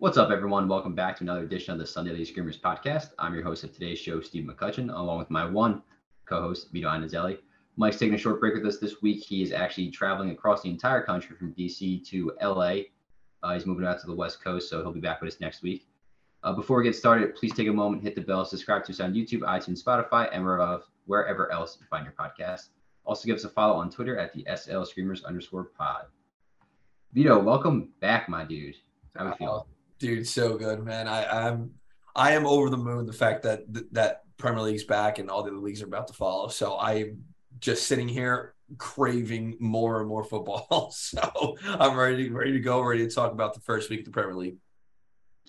What's up, everyone? Welcome back to another edition of the Sunday League Screamers podcast. I'm your host of today's show, Steve McCutcheon, along with my one co-host, Vito Anazelli. Mike's taking a short break with us this week. He is actually traveling across the entire country from DC to LA. Uh, he's moving out to the West Coast, so he'll be back with us next week. Uh, before we get started, please take a moment, hit the bell, subscribe to us on YouTube, iTunes, Spotify, and wherever, wherever else you find your podcast. Also, give us a follow on Twitter at the SL Screamers underscore pod. Vito, welcome back, my dude. How we feel? Dude, so good, man. I, I'm I am over the moon the fact that that Premier League's back and all the other leagues are about to follow. So I'm just sitting here craving more and more football. So I'm ready, ready to go, ready to talk about the first week of the Premier League.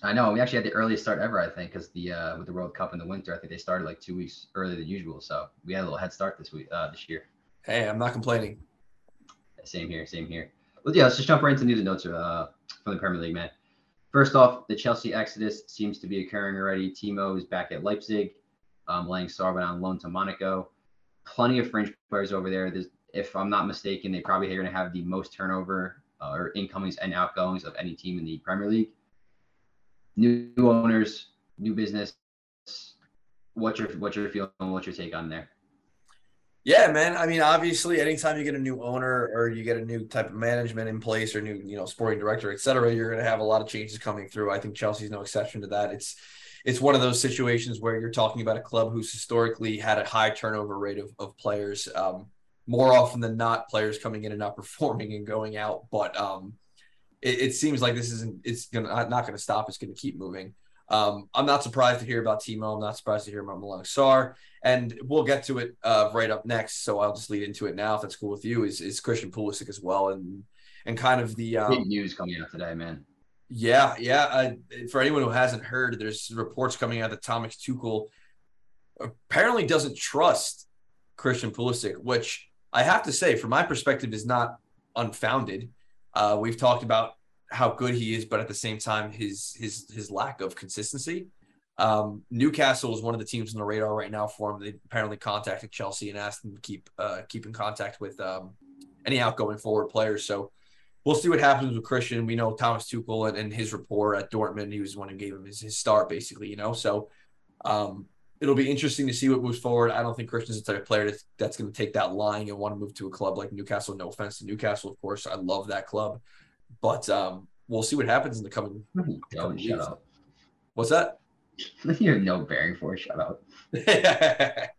I know we actually had the earliest start ever, I think, because the uh, with the World Cup in the winter, I think they started like two weeks earlier than usual. So we had a little head start this week, uh, this year. Hey, I'm not complaining. Same here, same here. Well, yeah, let's just jump right into news and notes uh, from the Premier League, man. First off, the Chelsea exodus seems to be occurring already. Timo is back at Leipzig. Um, Lang Sarr went on loan to Monaco. Plenty of French players over there. There's, if I'm not mistaken, they probably are going to have the most turnover uh, or incomings and outgoings of any team in the Premier League. New owners, new business. What's your what's your feeling? What's your take on there? Yeah, man. I mean, obviously, anytime you get a new owner or you get a new type of management in place or new, you know, sporting director, et cetera, you're going to have a lot of changes coming through. I think Chelsea's no exception to that. It's it's one of those situations where you're talking about a club who's historically had a high turnover rate of, of players. Um, more often than not, players coming in and not performing and going out. But um, it, it, seems like this isn't. It's gonna not going to stop. It's going to keep moving. Um, I'm not surprised to hear about Timo. I'm not surprised to hear about Malang Sarr, and we'll get to it uh, right up next. So I'll just lead into it now, if that's cool with you. Is is Christian Pulisic as well, and and kind of the um, big news coming out today, man. Yeah, yeah. Uh, for anyone who hasn't heard, there's reports coming out that Thomas Tuchel apparently doesn't trust Christian Pulisic, which I have to say, from my perspective, is not unfounded. Uh, we've talked about how good he is, but at the same time, his his his lack of consistency. Um, Newcastle is one of the teams on the radar right now for him. They apparently contacted Chelsea and asked them to keep uh, keep in contact with um, any outgoing forward players. So we'll see what happens with Christian. We know Thomas Tuchel and, and his rapport at Dortmund. He was the one who gave him his, his start, basically. You know, so um, it'll be interesting to see what moves forward. I don't think Christian's the type of player that's, that's going to take that line and want to move to a club like Newcastle. No offense to Newcastle, of course. I love that club. But um, we'll see what happens in the coming. Don't shut up. What's that? you have no bearing for. Shut up.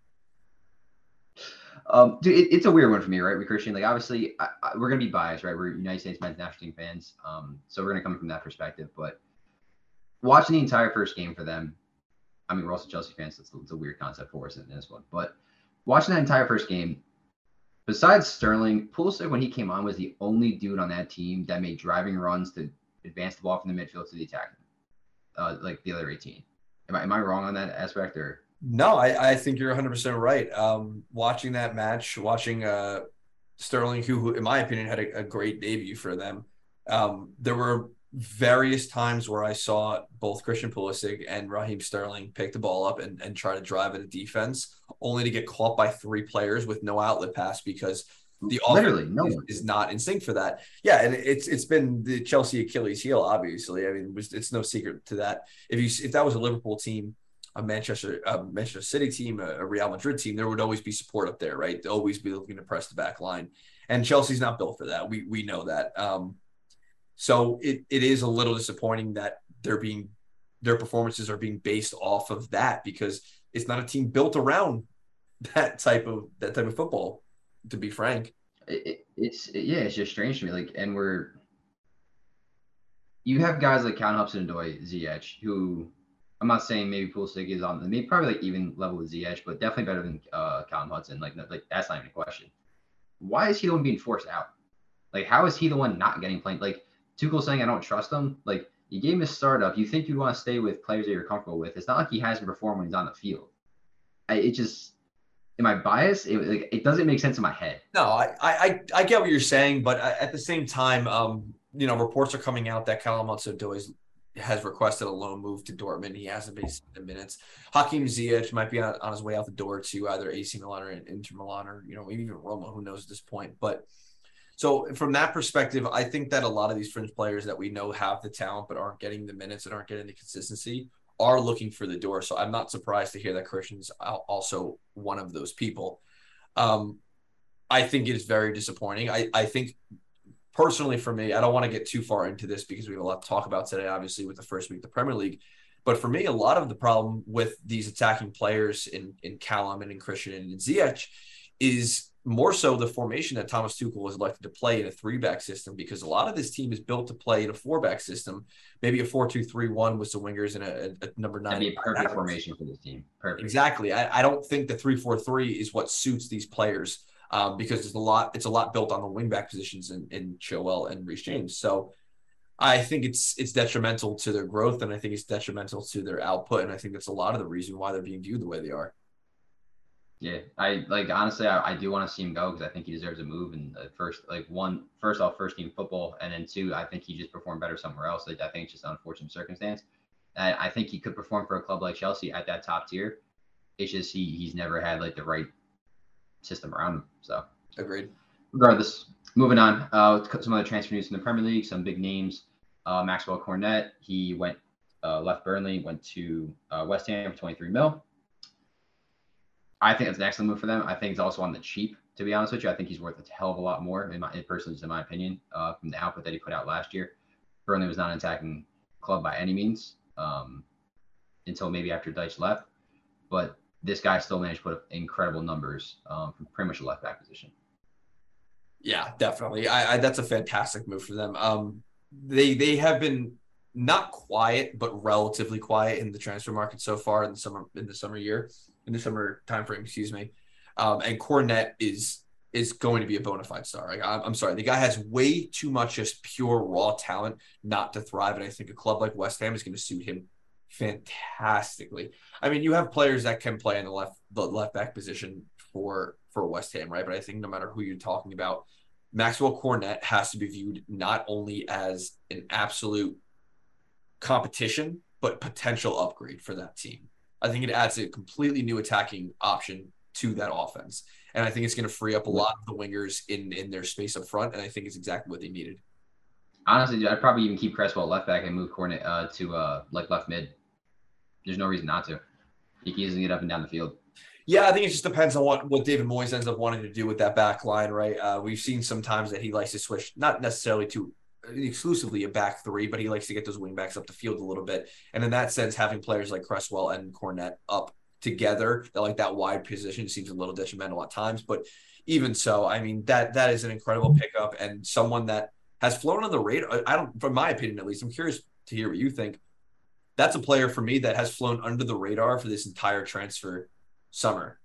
um, dude, it, it's a weird one for me, right? We Christian, like obviously, I, I, we're gonna be biased, right? We're United States men's national team fans, um, so we're gonna come from that perspective. But watching the entire first game for them, I mean, we're also Chelsea fans, so it's, it's a weird concept for us in this one. But watching that entire first game, besides Sterling, Pulisic when he came on was the only dude on that team that made driving runs to advance the ball from the midfield to the attack, uh, like the other 18. Am I, am I wrong on that aspect or? No, I, I think you're 100% right. Um, watching that match, watching uh, Sterling, who, who, in my opinion, had a, a great debut for them. Um, there were various times where I saw both Christian Pulisic and Raheem Sterling pick the ball up and, and try to drive at a defense, only to get caught by three players with no outlet pass because the literally no is, is, not in sync for that. Yeah, and it's it's been the Chelsea Achilles heel. Obviously, I mean, it it's no secret to that. If you if that was a Liverpool team, a Manchester a Manchester City team, a, Real Madrid team, there would always be support up there, right? They'll always be looking to press the back line, and Chelsea's not built for that. We we know that. Um, so it, it is a little disappointing that they're being their performances are being based off of that because it's not a team built around that type of that type of football. To be frank, it, it's it, yeah, it's just strange to me. Like, and we're you have guys like Callum Hudson-Odoi, Ziyech, who I'm not saying maybe Pulisic is on maybe probably like even level with Ziyech, but definitely better than uh, Callum Hudson. Like, like that's not even a question. Why is he the one being forced out? Like, how is he the one not getting played? Like, Tuchel saying I don't trust him. Like you gave him a startup. You think you'd want to stay with players that you're comfortable with. It's not like he hasn't performed when he's on the field. I, it just am I biased? It, like, it doesn't make sense in my head. No, I, I I get what you're saying, but at the same time, um, you know, reports are coming out that Callum Hudson-Odoi has requested a loan move to Dortmund. He hasn't been in minutes. Hakim Ziyech might be on, on, his way out the door to either AC Milan or Inter Milan or you know maybe even Roma. Who knows at this point? But So from that perspective, I think that a lot of these fringe players that we know have the talent but aren't getting the minutes and aren't getting the consistency are looking for the door. So I'm not surprised to hear that Christian's also one of those people. Um, I think it is very disappointing. I, I think personally for me, I don't want to get too far into this because we have a lot to talk about today, obviously, with the first week of the Premier League. But for me, a lot of the problem with these attacking players in, in Callum and in Christian and in Ziyech is more so the formation that Thomas Tuchel was elected to play in a three back system because a lot of this team is built to play in a four back system, maybe a four two three one with some wingers and a, a, number nine. That'd be a perfect formation for this team. Perfect. Exactly. I, I don't think the three four three is what suits these players um, because it's a lot. It's a lot built on the wing back positions in, in Chilwell and Reece James. So I think it's it's detrimental to their growth, and I think it's detrimental to their output, and I think that's a lot of the reason why they're being viewed the way they are. Yeah, I like honestly, I, I do want to see him go because I think he deserves a move. And first, like one, first off, first team football, and then two, I think he just performed better somewhere else. Like, I think it's just an unfortunate circumstance. I, I think he could perform for a club like Chelsea at that top tier. It's just he he's never had like the right system around him. So agreed. Regardless, moving on. Uh, some other transfer news in the Premier League. Some big names. Uh, Maxwell Cornet. He went uh, left Burnley, went to uh, West Ham for 23 mil. I think it's an excellent move for them. I think it's also on the cheap, to be honest with you. I think he's worth a hell of a lot more, in my in personally, in my opinion, uh, from the output that he put out last year. Burnley was not an attacking club by any means um, until maybe after Dyche left, but this guy still managed to put up incredible numbers um, from pretty much a left back position. Yeah, definitely. I, I, that's a fantastic move for them. Um, they they have been not quiet, but relatively quiet in the transfer market so far in the summer in the summer year in the summer timeframe, excuse me. Um, and Cornet is is going to be a bona fide star. Like, I'm, I'm sorry, the guy has way too much just pure raw talent not to thrive, and I think a club like West Ham is going to suit him fantastically. I mean, you have players that can play in the left the left back position for for West Ham, right? But I think no matter who you're talking about, Maxwell Cornet has to be viewed not only as an absolute competition, but potential upgrade for that team. I think it adds a completely new attacking option to that offense. And I think it's going to free up a lot of the wingers in in their space up front. And I think it's exactly what they needed. Honestly, I'd probably even keep Cresswell left back and move Cornet uh, to uh, like left mid. There's no reason not to. He can easily get up and down the field. Yeah, I think it just depends on what, what David Moyes ends up wanting to do with that back line, right? Uh, we've seen sometimes that he likes to switch, not necessarily to exclusively a back three, but he likes to get those wing backs up the field a little bit. And in that sense, having players like Cresswell and Cornet up together, that like that wide position seems a little detrimental at times. But even so, I mean that that is an incredible pickup and someone that has flown on the radar. I don't, from my opinion at least, I'm curious to hear what you think. That's a player for me that has flown under the radar for this entire transfer summer.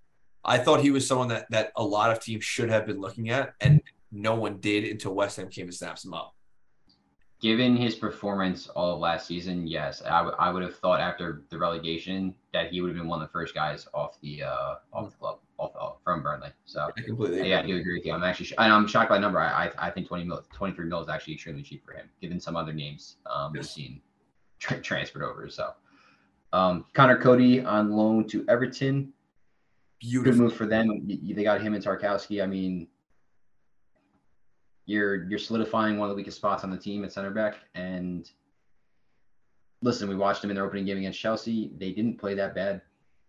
I thought he was someone that that a lot of teams should have been looking at, and no one did until West Ham came and snaps him up given his performance all of last season, yes, I, w- I would have thought after the relegation that he would have been one of the first guys off the uh, off the club off, off from Burnley. So I completely yeah, I do agree with you. I'm actually and I'm shocked by the number. I I, I think 20 mil, 23 mil is actually extremely cheap for him, given some other names um, yes. we've seen tra- transferred over. So um, Conor Coady on loan to Everton. Beautiful Good move for them. They got him and Tarkowski. I mean, you're you're solidifying one of the weakest spots on the team at center back. And listen, we watched them in their opening game against Chelsea. They didn't play that bad.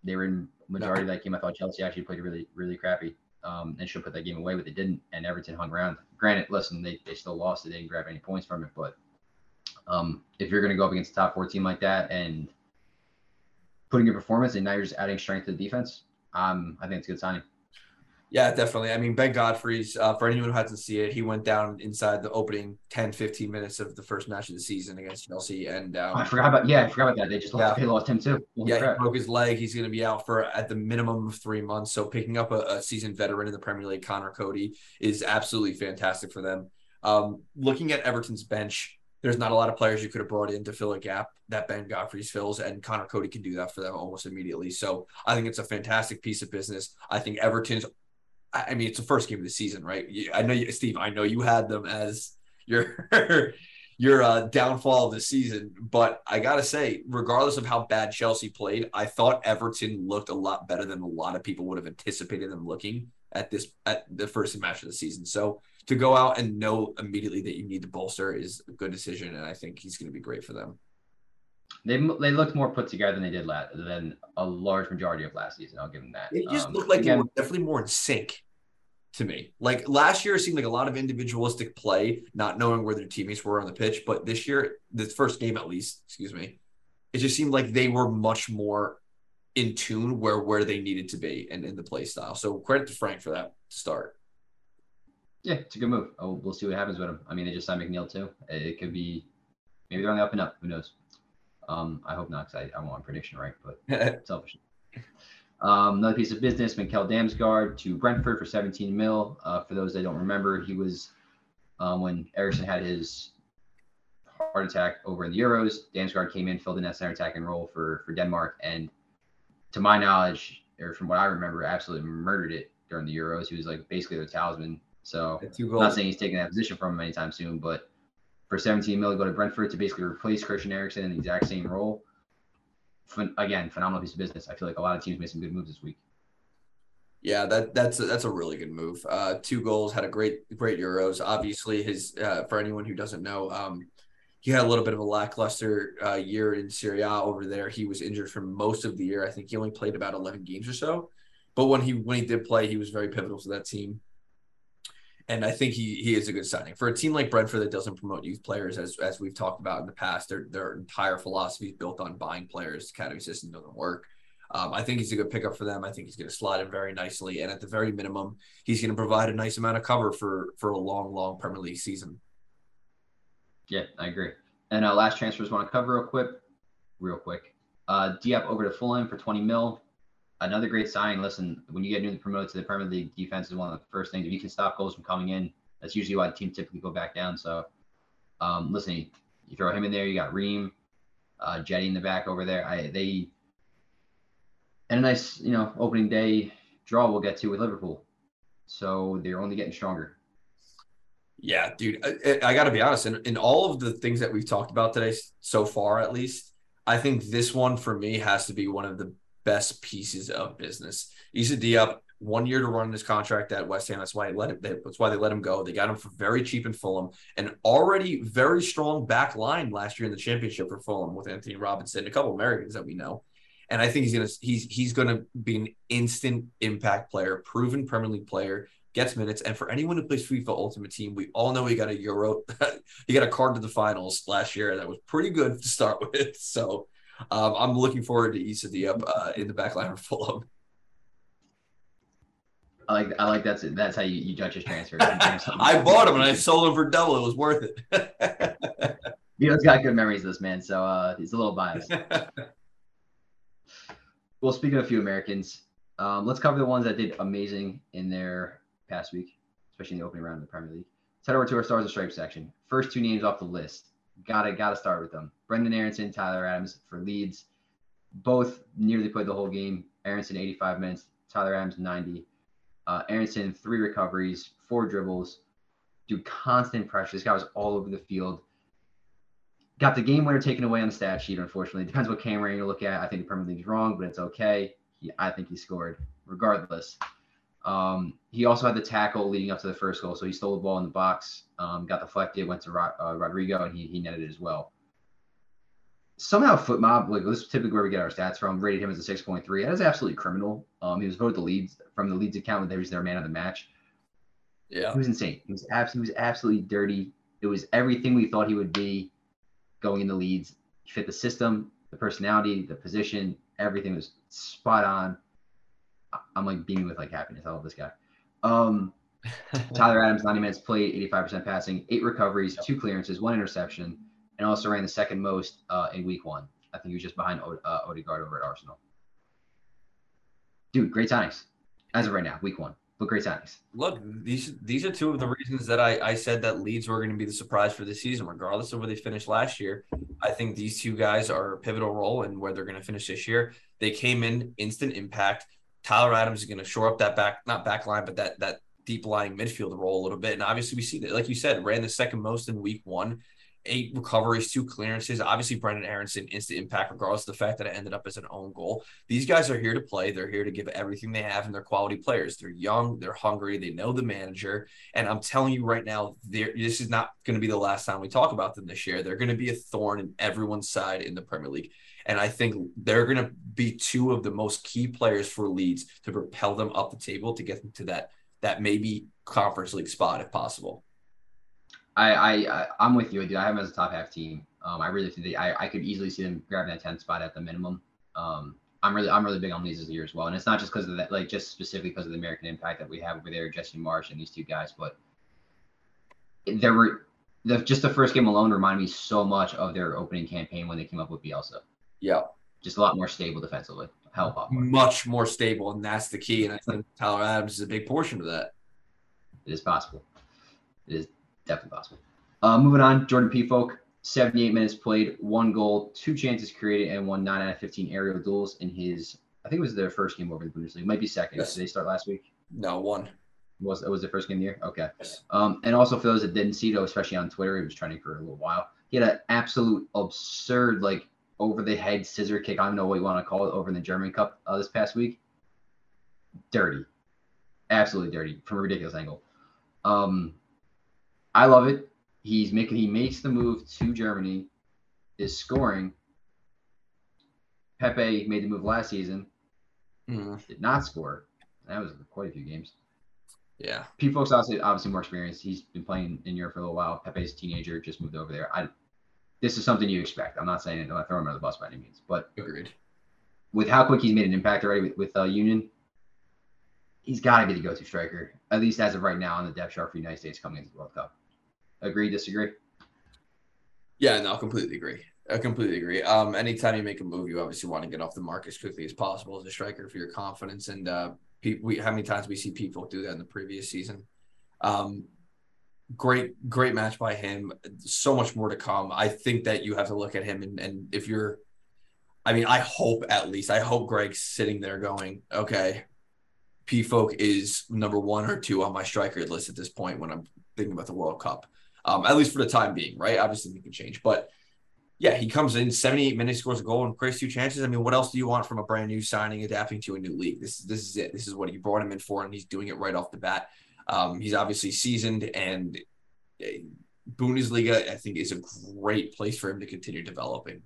They were in majority no. of that game. I thought Chelsea actually played really really crappy. Um, and should put that game away, but they didn't. And Everton hung around. Granted, listen, they, they still lost. They didn't grab any points from it. But um, if you're going to go up against a top four team like that and putting your performance, and now you're just adding strength to the defense, um, I think it's a good signing. Yeah, definitely. I mean, Ben Godfrey's, uh, for anyone who hasn't seen it, he went down inside the opening 10, 15 minutes of the first match of the season against Chelsea. And um, oh, I forgot about, yeah, I forgot about that. They just lost, yeah. they lost him too. Holy yeah, crap. he broke his leg. He's going to be out for at the minimum of three months. So picking up a, a seasoned veteran in the Premier League, Conor Coady, is absolutely fantastic for them. Um, looking at Everton's bench, there's not a lot of players you could have brought in to fill a gap that Ben Godfrey's fills, and Conor Coady can do that for them almost immediately. So I think it's a fantastic piece of business. I think Everton's I mean, it's the first game of the season, right? I know you, Steve. I know you had them as your your uh, downfall of the season, but I gotta say, regardless of how bad Chelsea played, I thought Everton looked a lot better than a lot of people would have anticipated them looking at this at the first match of the season. So to go out and know immediately that you need to bolster is a good decision, and I think he's going to be great for them. They they looked more put together than they did last than a large majority of last season. I'll give them that. It just um, looked like again, they were definitely more in sync to me. Like last year, it seemed like a lot of individualistic play, not knowing where their teammates were on the pitch. But this year, this first game at least, excuse me, it just seemed like they were much more in tune where where they needed to be and in the play style. So credit to Frank for that start. Yeah, it's a good move. Oh, we'll see what happens with him. I mean, they just signed McNeil too. It could be maybe they're on the up and up. Who knows? Um, I hope not because I, I want prediction right, but selfish. Um, another piece of business: Mikkel Damsgaard to Brentford for 17 mil. Uh, for those that don't remember, he was um, when Eriksen had his heart attack over in the Euros. Damsgaard came in, filled in that center attacking role for for Denmark, and to my knowledge, or from what I remember, absolutely murdered it during the Euros. He was like basically the talisman. So I'm not saying he's taking that position from him anytime soon, but for 17 mil to go to Brentford to basically replace Christian Eriksen in the exact same role. Again, phenomenal piece of business. I feel like a lot of teams made some good moves this week. Yeah, that that's a, that's a really good move. Uh, two goals, had a great great Euros. Obviously, his uh, for anyone who doesn't know, um, he had a little bit of a lackluster uh, year in Serie A over there. He was injured for most of the year. I think he only played about 11 games or so. But when he when he did play, he was very pivotal to that team and I think he he is a good signing for a team like Brentford that doesn't promote youth players, as as we've talked about in the past. Their their entire philosophy is built on buying players. Academy system doesn't work. Um, I think he's a good pickup for them. I think he's going to slide in very nicely, and at the very minimum, he's going to provide a nice amount of cover for for a long, long Premier League season. Yeah, I agree. And uh, last transfers want to cover real quick, real quick. Uh, Diop over to Fulham for 20 mil another great signing. Listen, when you get newly promoted to the Premier League, defense is one of the first things. If you can stop goals from coming in, that's usually why teams typically go back down. So, um, listen, you throw him in there. You got Ream, uh, Jetty in the back over there. I they and a nice you know opening day draw we'll get to with Liverpool. So they're only getting stronger. Yeah, dude. I, I got to be honest. In, in all of the things that we've talked about today so far, at least, I think this one for me has to be one of the best pieces of business. Issa Diop, one year to run his contract at West Ham. That's why let it, that's why they let him go. They got him for very cheap in Fulham, and already very strong back line last year in the championship for Fulham with Antonee Robinson, a couple Americans that we know. And I think he's gonna he's he's gonna be an instant impact player, proven Premier League player, gets minutes. And for anyone who plays FIFA Ultimate Team, we all know he got a Euro, he got a card to the finals last year that was pretty good to start with. So um, I'm looking forward to Issa Diop uh, in the back line for Fulham. I like I like that's that's how you, you judge his transfer. I bought him and I sold him for double. It was worth it. you know, he's got good memories, of this man. So uh, he's a little biased. well, speaking of a few Americans, um, let's cover the ones that did amazing in their past week, especially in the opening round of the Premier League. Let's head over to our stars and stripes section. First two names off the list. Gotta gotta start with them. Brendan Aaronson, Tyler Adams for Leeds. Both nearly played the whole game. Aaronson 85 minutes, Tyler Adams 90. Uh, Aaronson three recoveries, four dribbles, do constant pressure. This guy was all over the field. Got the game winner taken away on the stat sheet. Unfortunately, depends what camera you look at. I think the Premier League's wrong, but it's okay. He, I think he scored regardless. Um, he also had the tackle leading up to the first goal, so he stole the ball in the box, um, got deflected, went to Rod, uh, Rodrigo, and he, he netted it as well. Somehow, FotMob, like this is typically where we get our stats from, rated him as a 6.3. That is absolutely criminal. Um, he was voted the Leeds from the Leeds account when he was their man of the match. Yeah, he was insane. He was absolutely, he was absolutely dirty. It was everything we thought he would be going in the Leeds. He fit the system, the personality, the position, everything was spot on. I'm like beaming with like happiness. I love this guy. Um, Tyler Adams, 90 minutes played, 85% passing, eight recoveries, two clearances, one interception, and also ran the second most uh, in week one. I think he was just behind o- uh, Odegaard over at Arsenal. Dude, great signings as of right now, week one. But great signings. Look, these these are two of the reasons that I, I said that Leeds were going to be the surprise for this season, regardless of where they finished last year. I think these two guys are a pivotal role in where they're going to finish this year. They came in instant impact. Tyler Adams is going to shore up that back, not back line, but that that deep lying midfield role a little bit. And obviously, we see that, like you said, ran the second most in week one. eight recoveries, two clearances. Obviously, Brendan Aaronson, instant impact, regardless of the fact that it ended up as an own goal. These guys are here to play. They're here to give everything they have, and they're quality players. They're young, they're hungry, they know the manager. And I'm telling you right now, this is not going to be the last time we talk about them this year. They're going to be a thorn in everyone's side in the Premier League. And I think they're going to be two of the most key players for Leeds to propel them up the table to get them to that that maybe conference league spot if possible. I, I I'm with you, dude. I have them as a top half team. Um, I really think they, I, I could easily see them grabbing that 10th spot at the minimum. Um, I'm really I'm really big on Leeds this year as well, and it's not just because of that, like just specifically because of the American impact that we have over there, Jesse Marsch and these two guys, but there were the just the first game alone reminded me so much of their opening campaign when they came up with Bielsa. Yeah, just a lot more stable defensively. Hell, lot more. Much more stable, and that's the key. And I think Tyler Adams is a big portion of that. It is possible. It is definitely possible. Uh, moving on, Jordan Pefok, 78 minutes played, one goal, two chances created, and won nine out of 15 aerial duels in his. I think it was their first game over the Bundesliga. It might be second. Yes. Did they start last week? No, one. Was it was the first game of the year? Okay. Yes. Um, and also for those that didn't see, though, especially on Twitter, he was trending for a little while. He had an absolute absurd, like over the head scissor kick. I don't know what you want to call it over in the German Cup uh, this past week. Dirty, absolutely dirty from a ridiculous angle. Um, I love it. He's making he makes the move to Germany, is scoring. Pepi made the move last season, mm-hmm. did not score. That was quite a few games. Yeah. Pefok's obviously obviously more experienced. He's been playing in Europe for a little while. Pepi's a teenager, just moved over there. I this is something you expect. I'm not saying I'm not throwing him under the bus by any means, but agreed. With how quick he's made an impact already with, with uh, Union, he's got to be the go-to striker, at least as of right now on the depth chart for the United States coming into the World Cup. Agree? Disagree? Yeah, no, I completely agree. I completely agree. Um, anytime you make a move, you obviously want to get off the mark as quickly as possible as a striker for your confidence. And uh, we, how many times we see people do that in the previous season? Um, great, great match by him. So much more to come. I think that you have to look at him and, and if you're, I mean, I hope at least, I hope Greg's sitting there going, okay, Pefok is number one or two on my striker list at this point when I'm thinking about the World Cup um, at least for the time being, right? Obviously, we can change, but yeah, he comes in 78 minutes, scores a goal, and creates two chances. I mean, what else do you want from a brand new signing, adapting to a new league? This this is it. This is what you brought him in for, and he's doing it right off the bat. Um, he's obviously seasoned, and uh, Bundesliga, I think, is a great place for him to continue developing.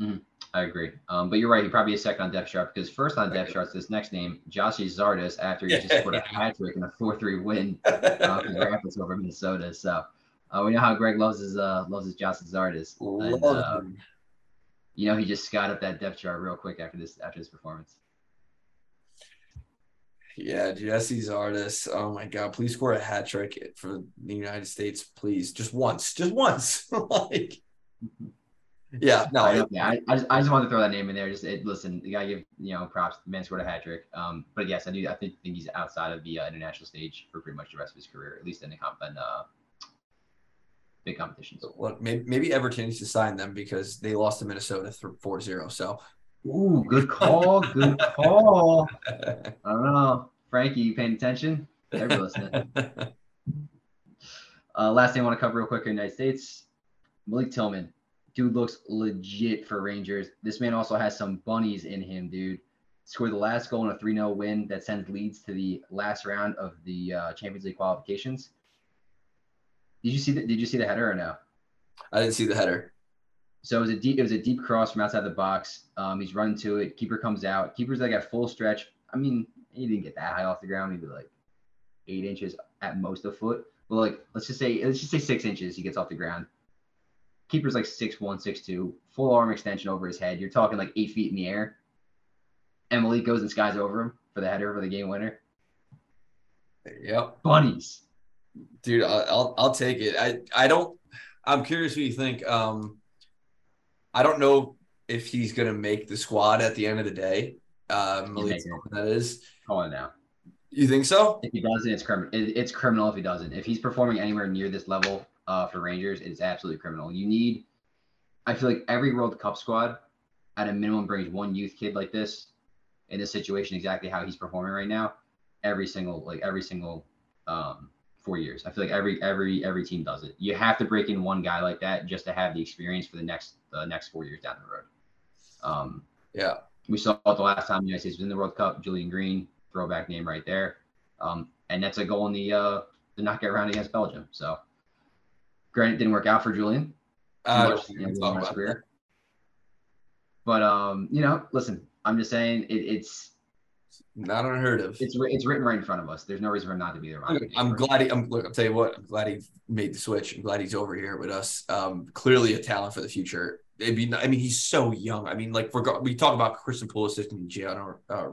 Mm, I agree. Um, but you're right. He probably is second on depth chart because first on depth charts, this next name, Gyasi Zardes, after he just scored a hat trick in a 4 3 win uh, Rapids over Minnesota. So uh, we know how Greg loves his uh, loves his Zardes. And, uh, you know, he just got up that depth chart real quick after this after this performance. Yeah, Gyasi Zardes. Oh my God! Please score a hat trick for the United States, please. Just once, just once. like, yeah, no, I, yeah, I, I, just, I just wanted to throw that name in there. Just it, listen, you gotta give you know props. The man scored a hat trick. Um, but yes, I do. I think, think he's outside of the uh, international stage for pretty much the rest of his career, at least in the comp and uh, big competitions. Well, maybe, maybe Everton needs to sign them because they lost to Minnesota 4-0. So, ooh, good call, good call. I don't know, Frankie, you paying attention? Everybody listening. Uh, last thing I want to cover real quick in the United States, Malik Tillman dude looks legit for Rangers. This man also has some bunnies in him, dude. Scored the last goal in a 3 0 win that sends Leeds to the last round of the uh, Champions League qualifications. Did you see the, Did you see the header or no? I didn't see the header. So it was a deep it was a deep cross from outside the box. Um, he's running to it. Keeper comes out. Keeper's like at full stretch. I mean, he didn't get that high off the ground. Maybe like eight inches at most a foot. But like let's just say let's just say six inches. He gets off the ground keeper's like six one, six two, full arm extension over his head. You're talking like eight feet in the air. Emily goes and skies over him for the header for the game winner. Yep. Bunnies. Dude, I'll I'll take it. I I don't. I'm curious what you think. Um, I don't know if he's gonna make the squad at the end of the day. Um, Malik, that is. Call it now. You think so? If he doesn't, it's criminal. It's criminal if he doesn't. If he's performing anywhere near this level uh, for Rangers it's absolutely criminal. You need, I feel like every World Cup squad at a minimum brings one youth kid like this in this situation exactly how he's performing right now. Every single like every single um, four years. I feel like every every every team does it. You have to break in one guy like that just to have the experience for the next the next four years down the road. Um, yeah, we saw it the last time the United States was in the World Cup. Julian Green, throwback name right there, um, and that's a goal in the uh, the knockout round against Belgium. So, granted, didn't work out for Julian. Uh, much, you know. But um, you know, listen, I'm just saying it, it's not unheard of. It's it's written right in front of us. There's no reason for him not to be there. I'm glad he. I'm look. I'll tell you what. I'm glad he made the switch. I'm glad he's over here with us. Um, clearly a talent for the future. It'd be. I mean, he's so young. I mean, like we talk about Christian Pulisic and Gianna uh,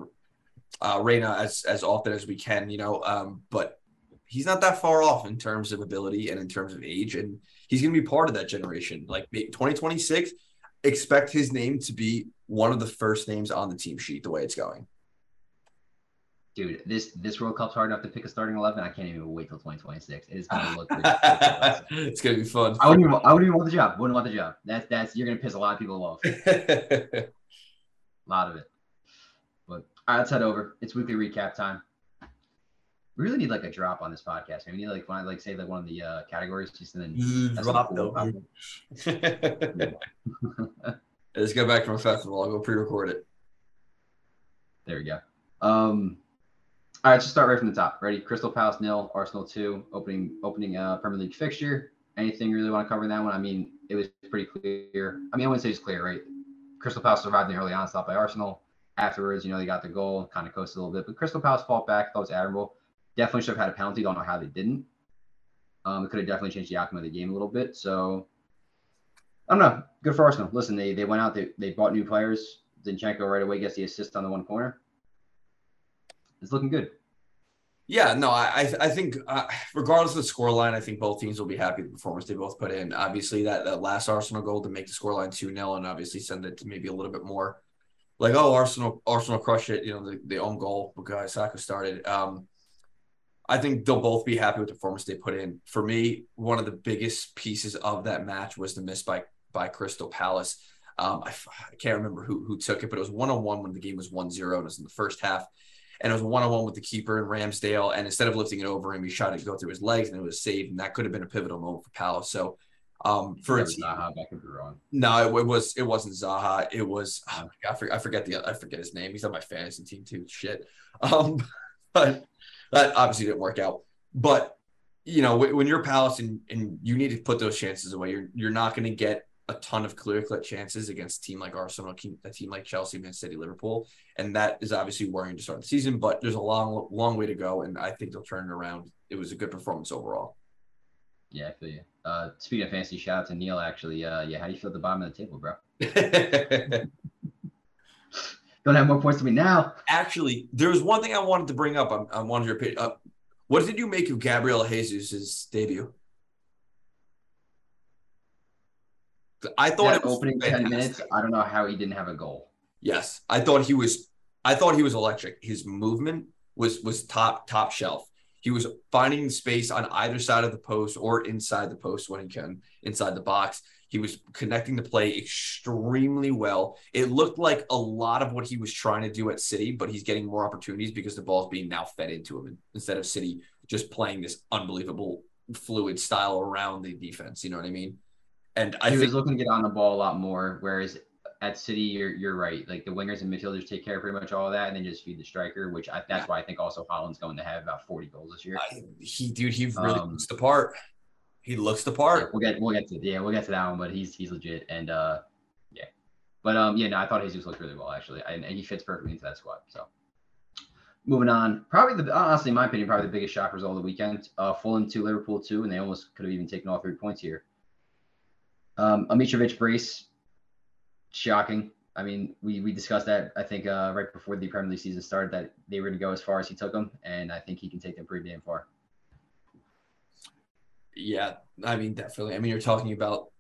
uh, Reyna as as often as we can. You know, um, but he's not that far off in terms of ability and in terms of age, and he's going to be part of that generation. Like 2026, expect his name to be one of the first names on the team sheet. The way it's going dude, this this World Cup's hard enough to pick a starting eleven. I can't even wait till 2026. It is gonna look. it's gonna be fun. I wouldn't. Even, I wouldn't even want the job. Wouldn't want the job. That's that's you're gonna piss a lot of people off. a lot of it. But all right, let's head over. It's weekly recap time. We really need like a drop on this podcast. We need like when I like say like one of the uh, categories, just and then drop cool Let's go back from a festival. I'll go pre-record it. There we go. Um, all right, just start right from the top. Ready? Crystal Palace nil, Arsenal two. Opening opening uh, Premier League fixture. Anything you really want to cover in that one? I mean, it was pretty clear. I mean, I wouldn't say it's clear, right? Crystal Palace survived the early onslaught by Arsenal. Afterwards, you know, they got the goal, kind of coasted a little bit, but Crystal Palace fought back. Thought was admirable. Definitely should have had a penalty. Don't know how they didn't. Um, it could have definitely changed the outcome of the game a little bit. So I don't know. Good for Arsenal. Listen, they they went out. They they bought new players. Zinchenko right away gets the assist on the one corner. It's looking good. Yeah, no, I I think uh, regardless of the scoreline, I think both teams will be happy with the performance they both put in. Obviously, that, that last Arsenal goal to make the scoreline 2 0 and obviously send it to maybe a little bit more like, oh, Arsenal Arsenal crush it, you know, the, the own goal because Saka started. Um, I think they'll both be happy with the performance they put in. For me, one of the biggest pieces of that match was the miss by by Crystal Palace. Um, I, I can't remember who who took it, but it was one on one when the game was 1 0. It was in the first half and it was one on one with the keeper in Ramsdale. And instead of lifting it over him, he shot it go through his legs, and it was saved. And that could have been a pivotal moment for Palace. So um, for it Zaha, that could be wrong. No, it, it, was it wasn't Zaha. It was oh God, I, forget, I forget the I forget his name. He's on my fantasy team too. Shit. Um, but that obviously didn't work out. But you know, when you're Palace and, and you need to put those chances away, you're you're not going to get a ton of clear cut chances against a team like Arsenal, a team like Chelsea, Man City, Liverpool, and that is obviously worrying to start the season. But there's a long, long way to go, and I think they'll turn it around. It was a good performance overall. Yeah, I feel you. Uh, speaking of fancy, shout out to Neil. Actually, uh, yeah, how do you feel at the bottom of the table, bro? Don't have more points than me now. Actually, there was one thing I wanted to bring up. I, I wanted your opinion. Uh, what did you make of Gabriel Jesus' debut? I thought it was opening fantastic. 10 minutes. I don't know how he didn't have a goal. Yes. I thought he was I thought he was electric. His movement was was top top shelf. He was finding space on either side of the post or inside the post when he can, inside the box. He was connecting the play extremely well. It looked like a lot of what he was trying to do at City, but he's getting more opportunities because the ball's being now fed into him instead of City just playing this unbelievable fluid style around the defense. You know what I mean? And I he think, was looking to get on the ball a lot more. Whereas at City, you're you're right. Like the wingers and midfielders take care of pretty much all of that, and then just feed the striker. Which I, that's why I think also Haaland's going to have about 40 goals this year. I, he, dude, he really um, looks the part. He looks the part. Yeah, we'll get we'll get to yeah we'll get to that one, but he's he's legit and uh yeah, but um yeah no I thought Jesus looked really well actually, and, and he fits perfectly into that squad. So moving on, probably the honestly in my opinion probably the biggest shock result of the weekend. Uh, Fulham two, Liverpool two, and they almost could have even taken all three points here. Um, a Mitrovic brace, shocking. I mean, we, we discussed that I think uh, right before the Premier League season started that they were going to go as far as he took them, and I think he can take them pretty damn far. Yeah, I mean, definitely. I mean, you're talking about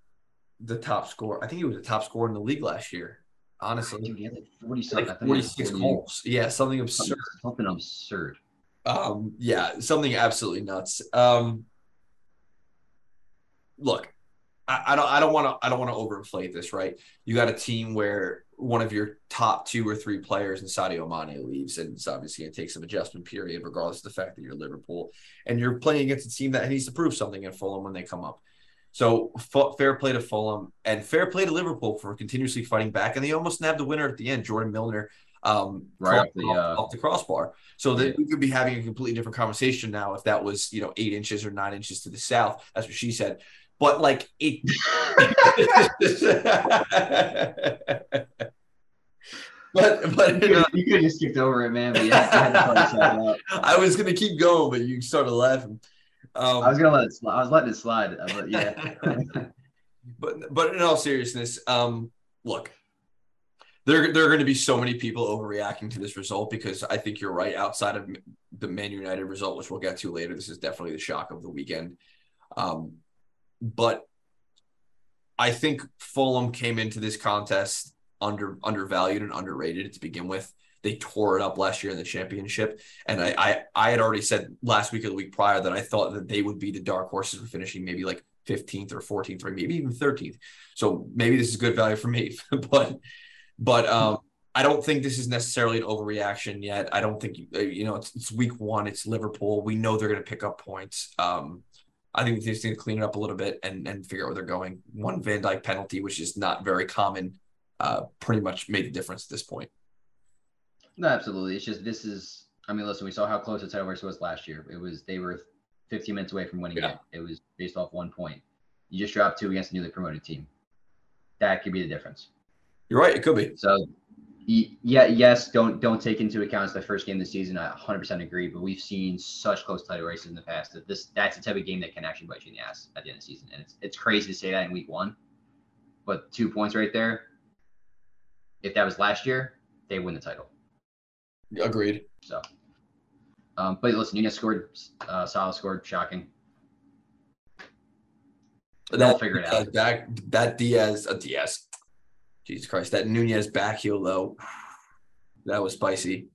the top score. I think he was the top scorer in the league last year. Honestly, Dude, he had like 40 like 46 goals. Yeah, something absurd. Something absurd. Um, yeah, something absolutely nuts. Um, look, I, I don't I don't want to I don't want to overinflate this, right? You got a team where one of your top two or three players in Sadio Mane leaves, and it's obviously going to take some adjustment period, regardless of the fact that you're Liverpool, and you're playing against a team that needs to prove something in Fulham when they come up. So f- fair play to Fulham and fair play to Liverpool for continuously fighting back, and they almost nabbed the winner at the end, Jordan Milner, um, right off the, off, uh, off the crossbar. So that yeah. we could be having a completely different conversation now if that was you know eight inches or nine inches to the south. That's what she said. But like it. but but you could, you could have just skipped over it, man. But yeah, I, had to tell you something out. I was gonna keep going, but you started laughing. Um, I was gonna let it slide. I was letting it slide, uh, but yeah. but but in all seriousness, um, look, there there are going to be so many people overreacting to this result because I think you're right. Outside of the Man United result, which we'll get to later, this is definitely the shock of the weekend. Um, but I think Fulham came into this contest under undervalued and underrated to begin with. They tore it up last year in the championship, and I, I I had already said last week or the week prior that I thought that they would be the dark horses for finishing maybe like 15th or 14th or maybe even 13th. So maybe this is good value for me, but but um, I don't think this is necessarily an overreaction yet. I don't think you know it's, it's week one. It's Liverpool. We know they're going to pick up points. Um, I think they just need to clean it up a little bit and and figure out where they're going. One Van Dijk penalty, which is not very common, uh, pretty much made the difference at this point. No, absolutely. It's just this is. I mean, listen, we saw how close the title race was last year. It was they were 15 minutes away from winning Yeah. it. It was based off one point. You just dropped two against a newly promoted team. That could be the difference. You're right. It could be. So, yeah, yes, don't don't take into account it's the first game of the season. I 100% agree, but we've seen such close title races in the past that this that's the type of game that can actually bite you in the ass at the end of the season. And it's it's crazy to say that in week one, but two points right there. If that was last year, they win the title. Agreed. So, um, but listen, Nunez scored, uh, Salah scored, shocking. They'll figure it out. That that Diaz, uh, Diaz, Jesus Christ, that Nunez back heel though, that was spicy.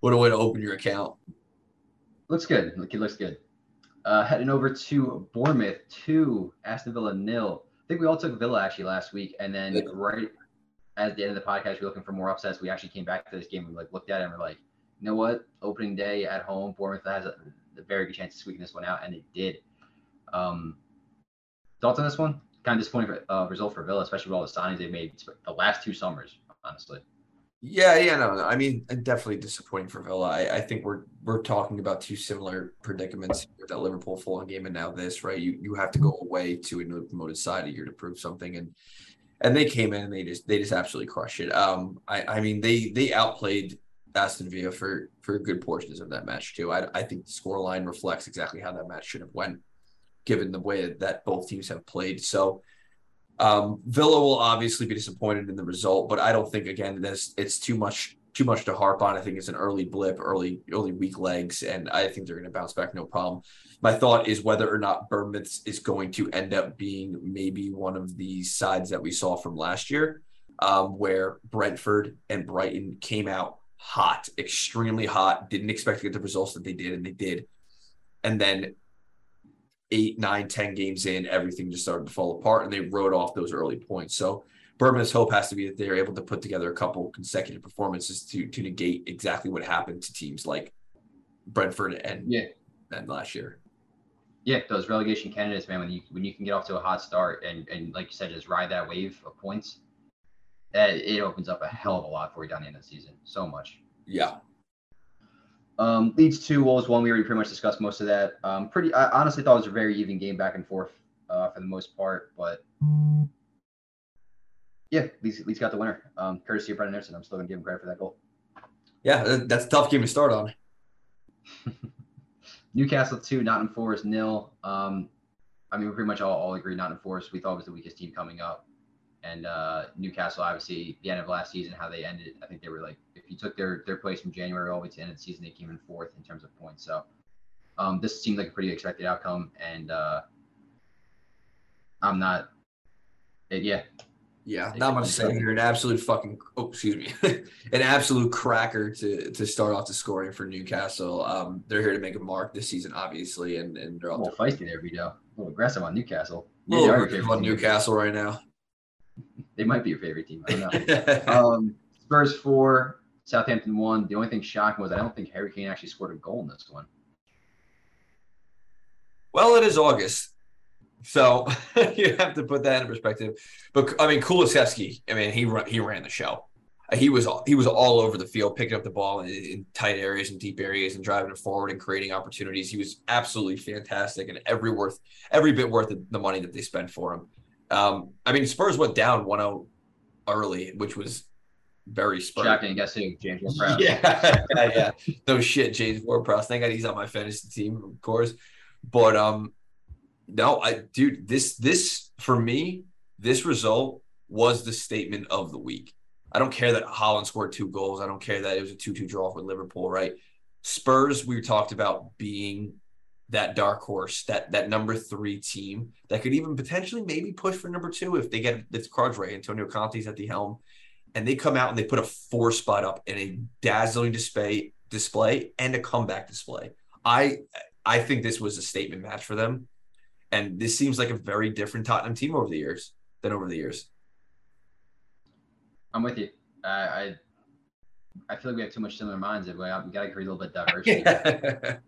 What a way to open your account. Looks good. Look, it looks good. Uh, heading over to Bournemouth, two, Aston Villa, nil. I think we all took Villa actually last week, and then Yeah. right at the end of the podcast, we we're looking for more upsets. We actually came back to this game and we like looked at it and we're like, you know what? Opening day at home, Bournemouth has a, a very good chance of squeaking this one out, and it did. Um, thoughts on this one? Kind of disappointing uh, result for Villa, especially with all the signings they've made the last two summers. Honestly, Yeah, yeah, no. I mean, definitely disappointing for Villa. I, I think we're we're talking about two similar predicaments that Liverpool Fulham game and now this, right? You you have to go away to a newly promoted side a year to prove something, and and they came in and they just they just absolutely crushed it. Um, I I mean they they outplayed Aston Villa for for good portions of that match too. I I think the scoreline reflects exactly how that match should have went, given the way that both teams have played. So. Um, Villa will obviously be disappointed in the result, but I don't think again this it's too much too much to harp on. I think it's an early blip, early early weak legs, and I think they're going to bounce back no problem. My thought is whether or not Bournemouth is going to end up being maybe one of the sides that we saw from last year, um, where Brentford and Brighton came out hot, extremely hot, didn't expect to get the results that they did, and they did, and then eight, nine, ten games in, everything just started to fall apart, and they wrote off those early points. So Bournemouth's hope has to be that they're able to put together a couple consecutive performances to to negate exactly what happened to teams like Brentford and Yeah. and last year. yeah, those relegation candidates, man. When you when you can get off to a hot start and and like you said, just ride that wave of points, that it opens up a hell of a lot for you down the end of the season. So much. Yeah. Um, Leeds two, Wolves one. We already pretty much discussed most of that. Um, pretty. I honestly thought it was a very even game back and forth uh, for the most part, but yeah, Leeds, Leeds got the winner. Um, courtesy of Brendan Anderson. I'm still gonna give him credit for that goal. Yeah, that's a tough game to start on. Newcastle two, Nottingham Forest nil. Um, I mean, we pretty much all, all agree Nottingham Forest we thought was the weakest team coming up, and uh, Newcastle obviously the end of last season how they ended. I think they were like if you took their their place from January all the way to the end of the season, they came in fourth in terms of points. So um, this seemed like a pretty expected outcome, and uh, I'm not. It, yeah, Yeah, not much to say here. An absolute fucking oh, excuse me, an absolute cracker to to start off the scoring for Newcastle. Um, they're here to make a mark this season, obviously, and and they're all feisty there, Vito. A little aggressive on Newcastle. Yeah, A little yeah, on Newcastle right now. They might be your favorite team. I don't know. um, Spurs four, Southampton won. The only thing shocking was I don't think Harry Kane actually scored a goal in this one. Well, it is August. So you have to put that in perspective. But I mean, Kulusevski, I mean, he he ran the show. He was he was all over the field, picking up the ball in, in tight areas and deep areas, and driving it forward and creating opportunities. He was absolutely fantastic, and every worth every bit worth the money that they spent for him. Um, I mean, Spurs went down 1-0 early, which was very Spurs. Shocking, guessing James Ward-Prowse. yeah, yeah, yeah. No shit, James Ward-Prowse. Thank God he's on my fantasy team, of course. But um, no, I dude, this this for me, this result was the statement of the week. I don't care that Haaland scored two goals. I don't care that it was a 2-2 draw with Liverpool, right? Spurs, we talked about being that dark horse, that that number three team that could even potentially maybe push for number two if they get the cards right. Antonio Conte's at the helm, and they come out and they put a four spot up in a dazzling display display and a comeback display. I I think this was a statement match for them. And this seems like a very different Tottenham team over the years than over the years. I'm with you. I I, I feel like we have too much similar minds. We, we got to create a little bit diversity.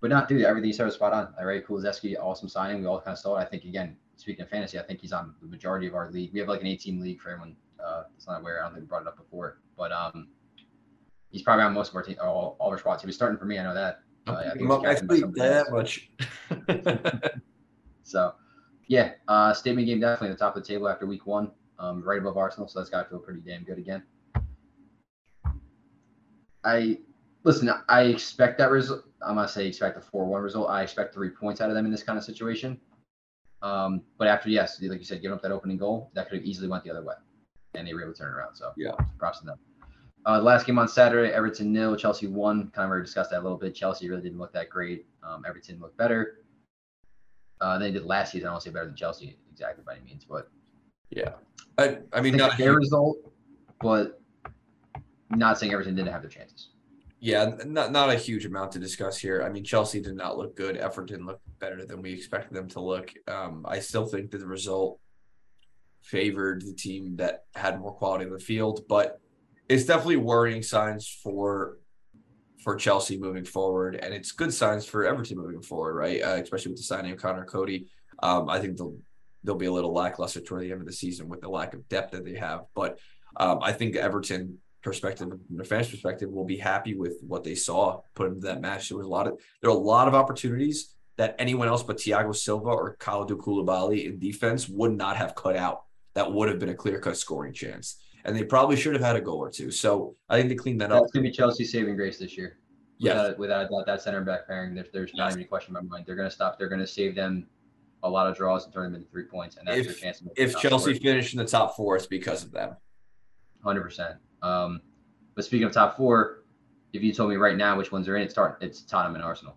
but not dude, everything you said was spot on. All right, Kulusevski, awesome signing. We all kind of saw it. I think again, speaking of fantasy, I think he's on the majority of our league. We have like an 18 league for everyone uh, that's not aware. I don't think we brought it up before, but um, he's probably on most of our team, all, all our spots. He was starting for me. I know that. Uh, I think that much. so, yeah, uh, statement game definitely at the top of the table after week one, um, right above Arsenal. So that's got to feel pretty damn good again. I listen. I expect that result. I'm gonna say expect a four-one result. I expect three points out of them in this kind of situation. Um, but after yes, like you said, giving up that opening goal, that could have easily went the other way, and they were able to turn around. So yeah, props to them. Uh, last game on Saturday, Everton nil, Chelsea won. Kind of already discussed that a little bit. Chelsea really didn't look that great. Um, Everton looked better. Uh, they did last season. I don't say better than Chelsea exactly by any means, but yeah, I, I mean, not their result, but not saying Everton didn't have their chances. Yeah, not not a huge amount to discuss here. I mean, Chelsea did not look good. Everton looked better than we expected them to look. Um, I still think that the result favored the team that had more quality in the field, but it's definitely worrying signs for for Chelsea moving forward, and it's good signs for Everton moving forward, right? Uh, especially with the signing of Conor Coady. Um, I think they'll they'll be a little lackluster toward the end of the season with the lack of depth that they have. But um, I think Everton perspective, from a fans perspective, will be happy with what they saw put into that match. There was a lot of there are a lot of opportunities that anyone else but Thiago Silva or Kalidou Koulibaly in defense would not have cut out. That would have been a clear cut scoring chance and they probably should have had a goal or two. So I think they cleaned that That's up. That's gonna be Chelsea's saving grace this year. Yeah, without, that center back pairing, there's, there's not even a question in my mind. They're gonna stop. They're gonna save them a lot of draws and turn them into three points, and that's if, their chance. if Chelsea finish in the top four, it's because of them. Hundred percent. Um, but speaking of top four, if you told me right now which ones are in, it's start it's Tottenham and Arsenal.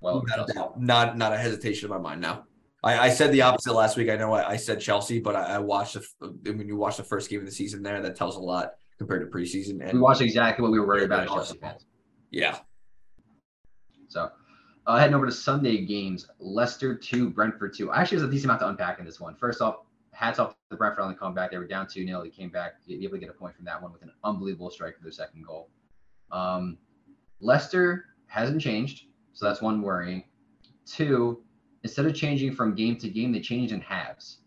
Well, not, not not a hesitation in my mind now. I, I said the opposite last week. I know I, I said Chelsea, but I, I watched the, when you watch the first game of the season there, that tells a lot compared to preseason. And we watched exactly what we were worried about Chelsea fans. Yeah. So uh, heading over to Sunday games, Leicester two, Brentford two. Actually, there's a decent amount to unpack in this one. First off, hats off to Brentford on the comeback. They were down 2 0. They came back, able to get a point from that one with an unbelievable strike for their second goal. Um, Leicester hasn't changed, so that's one worrying. Two, instead of changing from game to game, they changed in halves.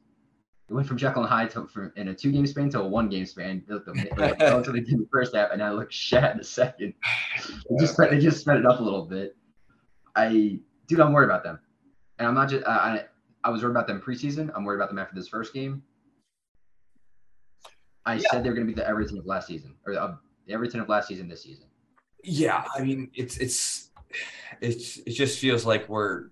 It went from Jekyll and Hyde to from in a two game span to a one game span. They looked relatively in the first half, and I looked shat in the second. They just sped, they just sped it up a little bit. I dude, I'm worried about them, and I'm not just I I was worried about them preseason. I'm worried about them after this first game. I yeah. said they're going to be the Everton of last season, or the, uh, the Everton of last season this season. Yeah, I mean it's it's it's it just feels like we're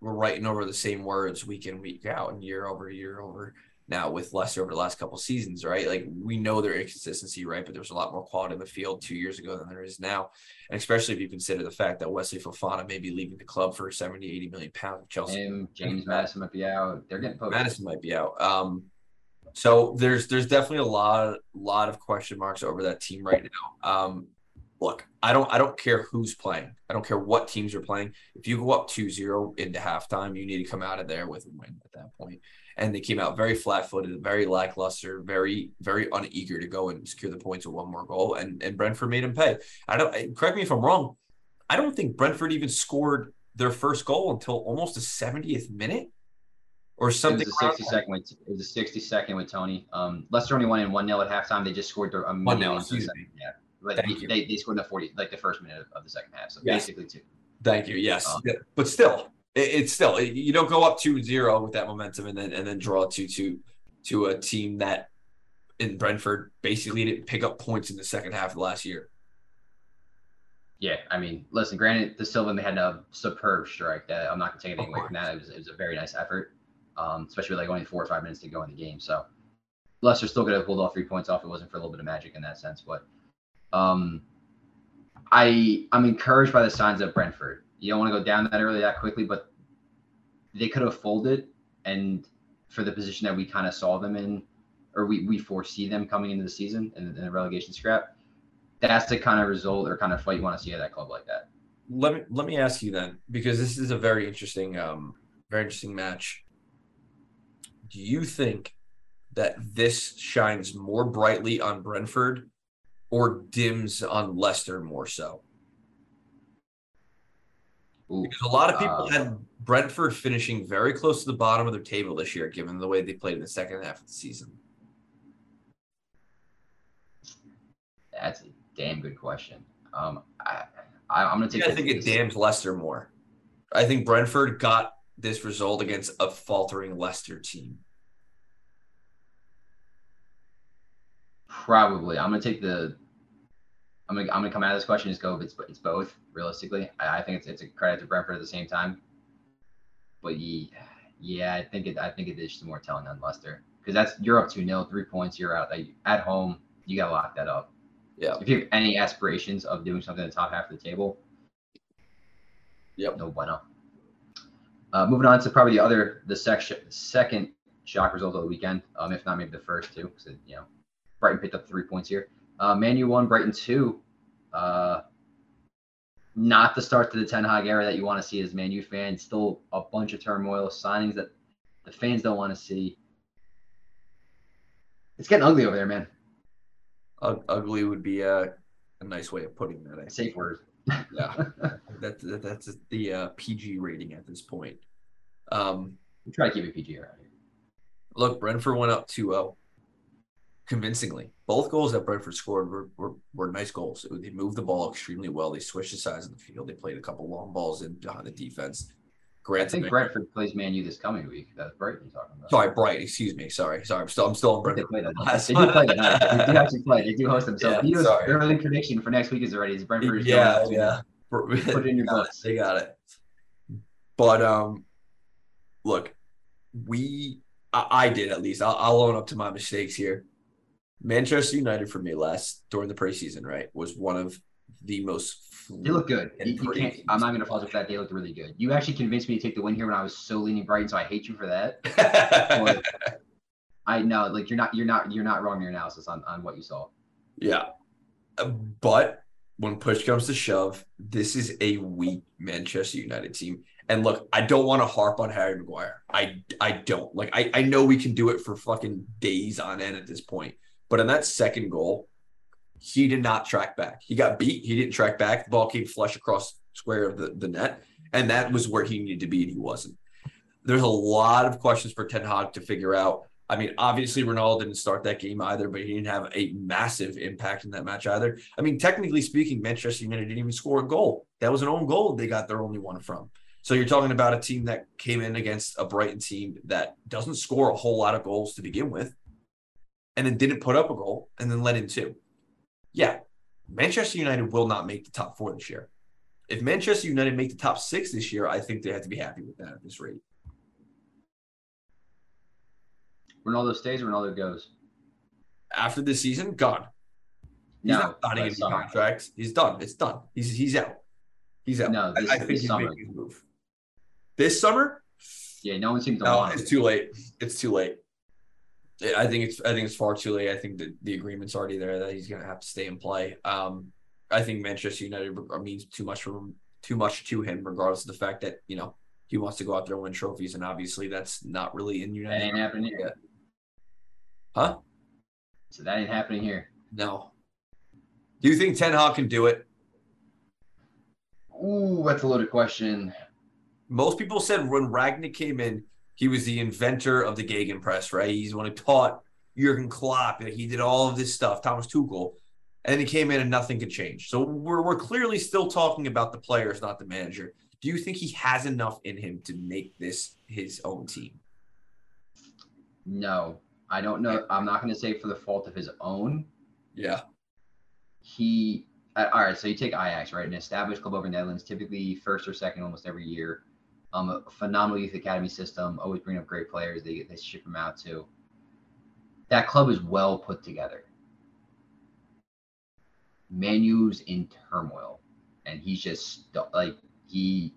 we're writing over the same words week in week out and year over year over now with Leicester over the last couple seasons, right? Like we know their inconsistency, right? But there's a lot more quality in the field two years ago than there is now. And especially if you consider the fact that Wesley Fofana may be leaving the club for 70, 80 million pounds. Chelsea. And James Maddison might be out. They're getting poked. Maddison might be out. Um, so there's there's definitely a lot lot of question marks over that team right now. Um, look, I don't I don't care who's playing. I don't care what teams are playing. If you go up 2-0 into halftime, you need to come out of there with a win at that point. And they came out very flat-footed, very lackluster, very very uneager to go and secure the points with one more goal. And and Brentford made them pay. I don't correct me if I'm wrong. I don't think Brentford even scored their first goal until almost the 70th minute or something. It was a 60 second with, it was a 60 second with Tony. Um, Leicester only won in 1 0 at halftime. They just scored their um, 1 0. Excuse Yeah. But they, they, scored in the 40, like the first minute of the second half. So yes. basically two. Thank you. Yes. Um, yeah. But still, it, it's still, it, you don't go up 2 0 with that momentum and then, and then draw 2 2 to a team that in Brentford basically didn't pick up points in the second half of last year. Yeah, I mean, listen. Granted, Dasilva they had a superb strike. That I'm not gonna take anything away from that. It was, it was a very nice effort, um, especially with like only four or five minutes to go in the game. So Leicester still could have pulled off three points off. It wasn't for a little bit of magic in that sense, but um, I I'm encouraged by the signs of Brentford. You don't want to go down that early that quickly, but they could have folded, and for the position that we kind of saw them in, or we we foresee them coming into the season in, the relegation scrap that's the kind of result or kind of fight you want to see at that club like that. Let me let me ask you then, because this is a very interesting, um, very interesting match. Do you think that this shines more brightly on Brentford or dims on Leicester more so? Ooh, because a lot of people uh, had Brentford finishing very close to the bottom of their table this year, given the way they played in the second half of the season. That's a damn good question. Um, I, I am gonna take. I think it damns Leicester more. I think Brentford got this result against a faltering Leicester team. Probably, I'm gonna take the. I'm gonna I'm gonna come out of this question and just go. It's it's both. Realistically, I, I think it's it's a credit to Brentford at the same time. But yeah, yeah, I think it I think it is just more telling on Leicester because that's you're up two 0 three points, you're out. At home, you gotta lock that up. Yeah. If you have any aspirations of doing something in the top half of the table, yep. no bueno. Uh, moving on to probably the other, the section, second shock result of the weekend, um, if not maybe the first two, because you know, Brighton picked up three points here. Uh, Manu one, Brighton two. Uh, not the start to the Ten Hag era that you want to see as Manu fans. Still a bunch of turmoil, signings that the fans don't want to see. It's getting ugly over there, man ugly would be a, a nice way of putting that. I Safe word. yeah, that, that, that's the uh, PG rating at this point. Um, we try to keep it PG around here. Look, Brentford went up 2-0 convincingly. Both goals that Brentford scored were, were, were nice goals. They moved the ball extremely well. They switched the sides of the field. They played a couple long balls in behind the defense. Grant I think Brentford plays Man U this coming week. That's Brighton talking about. Sorry, Bright. Excuse me. Sorry, sorry. I'm still I'm still on Brentford. They, they do play tonight. they do actually play. They do host them. So yeah, Vito's early prediction for next week is already is Brentford. Yeah, yeah. Put it in your books. They got it. But um, look, we I, I did at least. I'll, I'll own up to my mistakes here. Manchester United for me last during the preseason, right, was one of the most. They look good. You, you can't, I'm not going to fault for that. They looked really good. You actually convinced me to take the win here when I was so leaning Brighton, so I hate you for that. I know, like you're not, you're not, you're not wrong in your analysis on on what you saw. Yeah, uh, but when push comes to shove, this is a weak Manchester United team. And look, I don't want to harp on Harry Maguire. I I don't. Like I, I know we can do it for fucking days on end at this point. But in that second goal, he did not track back. He got beat. He didn't track back. The ball came flush across square of the, the net. And that was where he needed to be, and he wasn't. There's a lot of questions for Ten Hag to figure out. I mean, obviously, Ronaldo didn't start that game either, but he didn't have a massive impact in that match either. I mean, technically speaking, Manchester United didn't even score a goal. That was an own goal they got their only one from. So you're talking about a team that came in against a Brighton team that doesn't score a whole lot of goals to begin with, and then didn't put up a goal and then let in two yeah, Manchester United will not make the top four this year. If Manchester United make the top six this year, I think they have to be happy with that at this rate. Ronaldo stays, Ronaldo goes. After this season, gone. He's no, not signing any contracts. He's done. It's done. He's he's out. He's out. No, this, I, I think he's summer. making a move. This summer? Yeah, no one seems to no, want. It's too late. It's too late. I think it's I think it's far too late. I think that the agreement's already there that he's going to have to stay and play. Um, I think Manchester United means too much him, too much to him, regardless of the fact that you know he wants to go out there and win trophies, and obviously that's not really in United. That ain't happening here. Huh? So that ain't happening here. No. Do you think Ten Hag can do it? Ooh, that's a loaded question. Most people said when Rangnick came in, he was the inventor of the Gegenpress, right? He's the one who taught Jurgen Klopp. He did all of this stuff, Thomas Tuchel. And he came in and nothing could change. So we're, we're clearly still talking about the players, not the manager. Do you think he has enough in him to make this his own team? No, I don't know. I'm not going to say for the fault of his own. Yeah. He, uh, all right, so you take Ajax, right? An established club over the Netherlands, typically first or second almost every year. Um, a phenomenal youth academy system, always bring up great players. They, they ship them out to. That club is well put together. Manu's in turmoil, and he's just like he.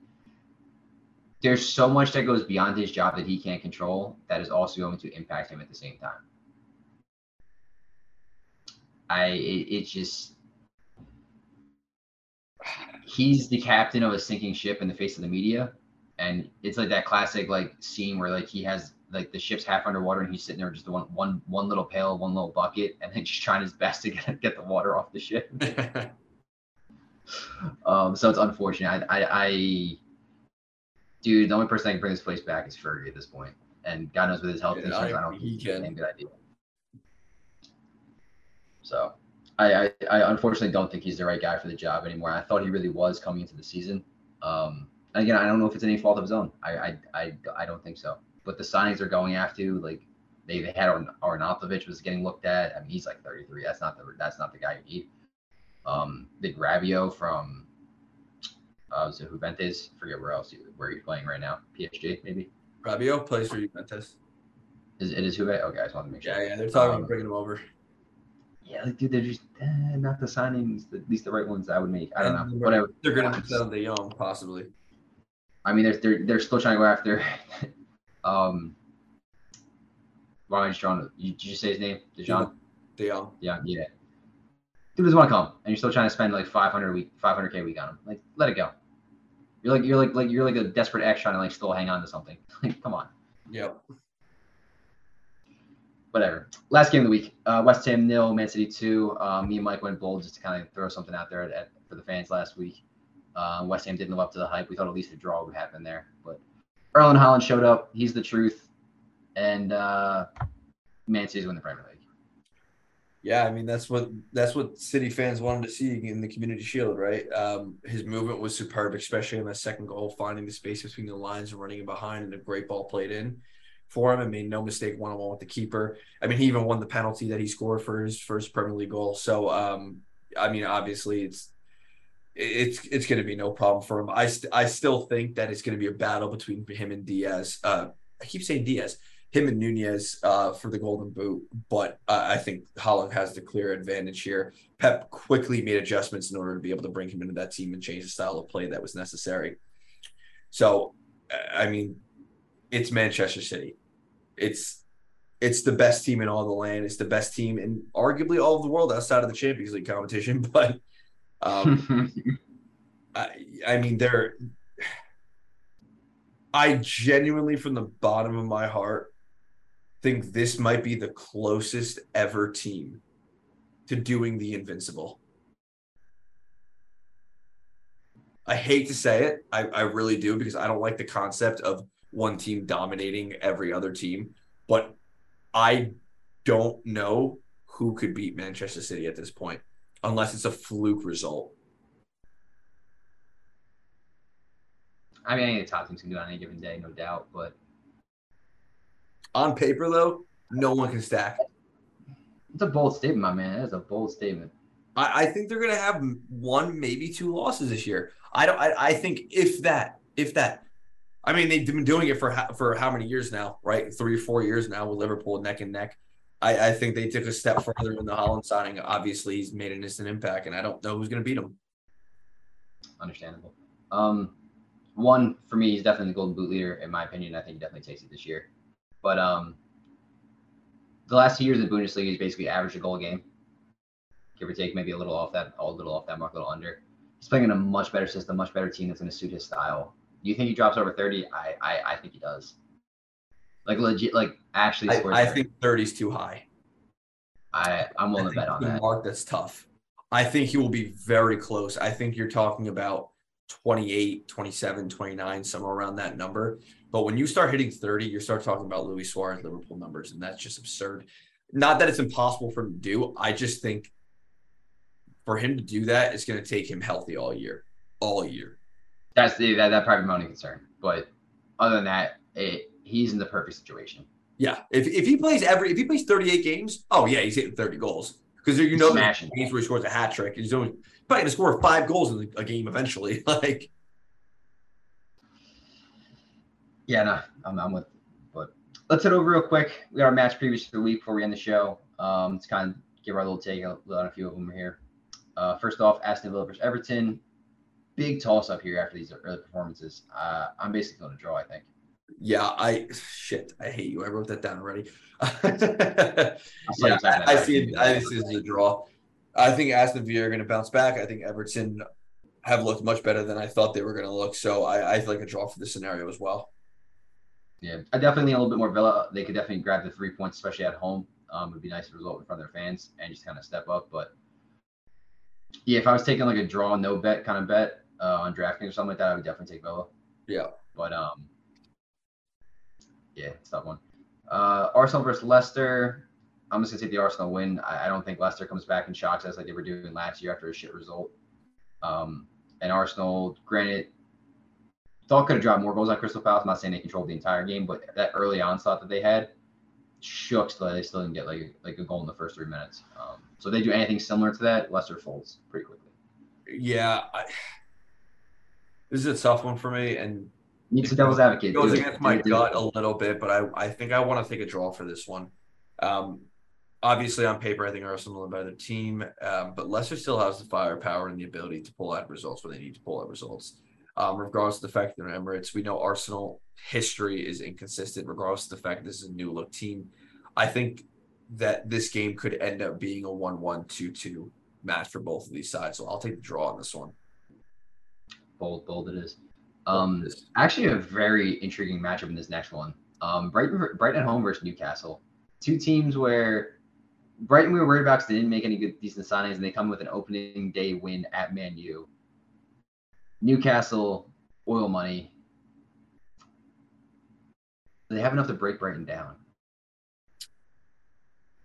There's so much that goes beyond his job that he can't control that is also going to impact him at the same time. I it, it's just he's the captain of a sinking ship in the face of the media, and it's like that classic like scene where like he has like the ship's half underwater and he's sitting there just one one one little pail, one little bucket, and then just trying his best to get get the water off the ship. um, so it's unfortunate. I, I, I, dude, the only person that can bring this place back is Fergie at this point, and God knows with his health Yeah, issues, I- I don't think it's can. a good idea. So, I, I, I unfortunately don't think he's the right guy for the job anymore. I thought he really was coming into the season. Um, again, I don't know if it's any fault of his own. I, I, I, I don't think so. But the signings they're going after, like they, had Arn- Arnautovic was getting looked at. I mean, he's like 33. That's not the that's not the guy you need. Um, the Gravio from uh, was it Juventus? Forget where else he, where he's playing right now. PSG maybe. Rabiot plays for Juventus. Is it is Juve? Okay, I just wanted to make sure. Yeah, yeah, they're talking Um, about bringing him over. Yeah, like, dude, they're just eh, not the signings, at least the right ones I would make. I don't know. And Whatever. They're going to sell the young, possibly. I mean, they're they're, they're still trying to go after. um, Ryan Strong. You, did you say his name? Dejan? De Jong. Yeah, yeah. Dude doesn't want to come, and you're still trying to spend like 500 a week, 500k a week on him. Like, let it go. You're like you're like like you're like a desperate ex trying to like still hang on to something. Like, come on. Yep. Whatever. Last game of the week. Uh, West Ham nil, Man City two. Uh, me and Mike went bold just to kind of throw something out there at, at, for the fans last week. Uh, West Ham didn't live up to the hype. We thought at least a draw would happen there, but Erling Haaland showed up. He's the truth, and uh, Man City's win the Premier League. Yeah, I mean that's what that's what City fans wanted to see in the Community Shield, right? Um, his movement was superb, especially in that second goal, finding the space between the lines and running in behind, and a great ball played in for him. and made no mistake one on one with the keeper. I mean, he even won the penalty that he scored for his first Premier League goal. So, um, I mean, obviously, it's it's it's going to be no problem for him. I st- I still think that it's going to be a battle between him and Diaz. Uh, I keep saying Diaz, him and Nunez uh, for the Golden Boot, but uh, I think Haaland has the clear advantage here. Pep quickly made adjustments in order to be able to bring him into that team and change the style of play that was necessary. So, I mean, it's Manchester City. It's it's the best team in all the land. It's the best team in arguably all of the world outside of the Champions League competition. But um, I, I mean, they're. I genuinely, from the bottom of my heart, think this might be the closest ever team to doing the invincible. I hate to say it, I, I really do because I don't like the concept of one team dominating every other team, but I don't know who could beat Manchester City at this point unless it's a fluke result. I mean, any of the top teams can do it on any given day, no doubt. But On paper, though, no one can stack. it's a bold statement, my man. That's a bold statement. I, I think they're going to have one, maybe two losses this year. I don't. I, I think if that, if that. I mean, they've been doing it for how, for how many years now, right? Three or four years now with Liverpool neck and neck. I, I think they took a step further in the Haaland signing. Obviously, he's made an instant impact, and I don't know who's going to beat him. Understandable. Um, one for me, he's definitely the golden boot leader in my opinion. I think he definitely takes it this year. But um, the last two years in the Bundesliga, he's basically averaged a goal a game. give or take, maybe a little off that, a little off that mark, a little under. He's playing in a much better system, much better team that's going to suit his style. Do you think he drops over 30? I, I, I think he does. Like legit, like actually. I, I think 30 is too high. I, I'm willing to bet on that. Mark, that's tough. I think he will be very close. I think you're talking about 28, 27, 29, somewhere around that number. But when you start hitting 30, you start talking about Luis Suarez Liverpool numbers, and that's just absurd. Not that it's impossible for him to do. I just think for him to do that, it's going to take him healthy all year, all year. That's the that that probably my only concern. But other than that, it, he's in the perfect situation. Yeah, if, if he plays every if he plays 38 games, oh yeah, he's hitting 30 goals because you know games where he scores a hat trick. He's only probably going to score five goals in a game eventually. like Yeah, no, I'm, I'm with. But let's head over real quick. We got our match previews for the week before we end the show. Um, let's kind of give our little take on a few of them here. Uh, first off, Aston Villa versus Everton. Big toss up here after these early performances. Uh, I'm basically going to draw. I think. Yeah, I shit. I hate you. I wrote that down already. yeah, I, I see it. I see it as a draw. I think Aston Villa are going to bounce back. I think Everton have looked much better than I thought they were going to look. So I, I feel like a draw for this scenario as well. Yeah, I definitely a little bit more Villa. They could definitely grab the three points, especially at home. Um, it'd be nice to result in front of their fans and just kind of step up. But yeah, if I was taking like a draw, no bet kind of bet uh, on DraftKings or something like that, I would definitely take Villa. Yeah. But um, yeah, it's that one. Uh, Arsenal versus Leicester. I'm just gonna take the Arsenal win. I, I, don't think Leicester comes back and shocks us like they were doing last year after a shit result. Um, and Arsenal, granted, thought could have dropped more goals on Crystal Palace. I'm not saying they controlled the entire game, but that early onslaught that they had shook so they still didn't get like like a goal in the first three minutes. Um, so they do anything similar to that, Leicester folds pretty quickly. Yeah, I, this is a tough one for me, and needs a devil's advocate. Goes against my gut a little bit, but I I think I want to take a draw for this one. Um, obviously, on paper, I think Arsenal are a better team, um, but Leicester still has the firepower and the ability to pull out results when they need to pull out results um, regardless of the fact that they're Emirates. We know Arsenal history is inconsistent, regardless of the fact this is a new look team. I think that this game could end up being a 1 1 2 2 match for both of these sides. So I'll take the draw on this one. Bold, bold it is. Um, actually, a very intriguing matchup in this next one. Um, Brighton, Brighton at home versus Newcastle. Two teams where Brighton we were worried about because they didn't make any good decent signings, and they come with an opening day win at Man U. Newcastle, oil money. They have enough to break Brighton down.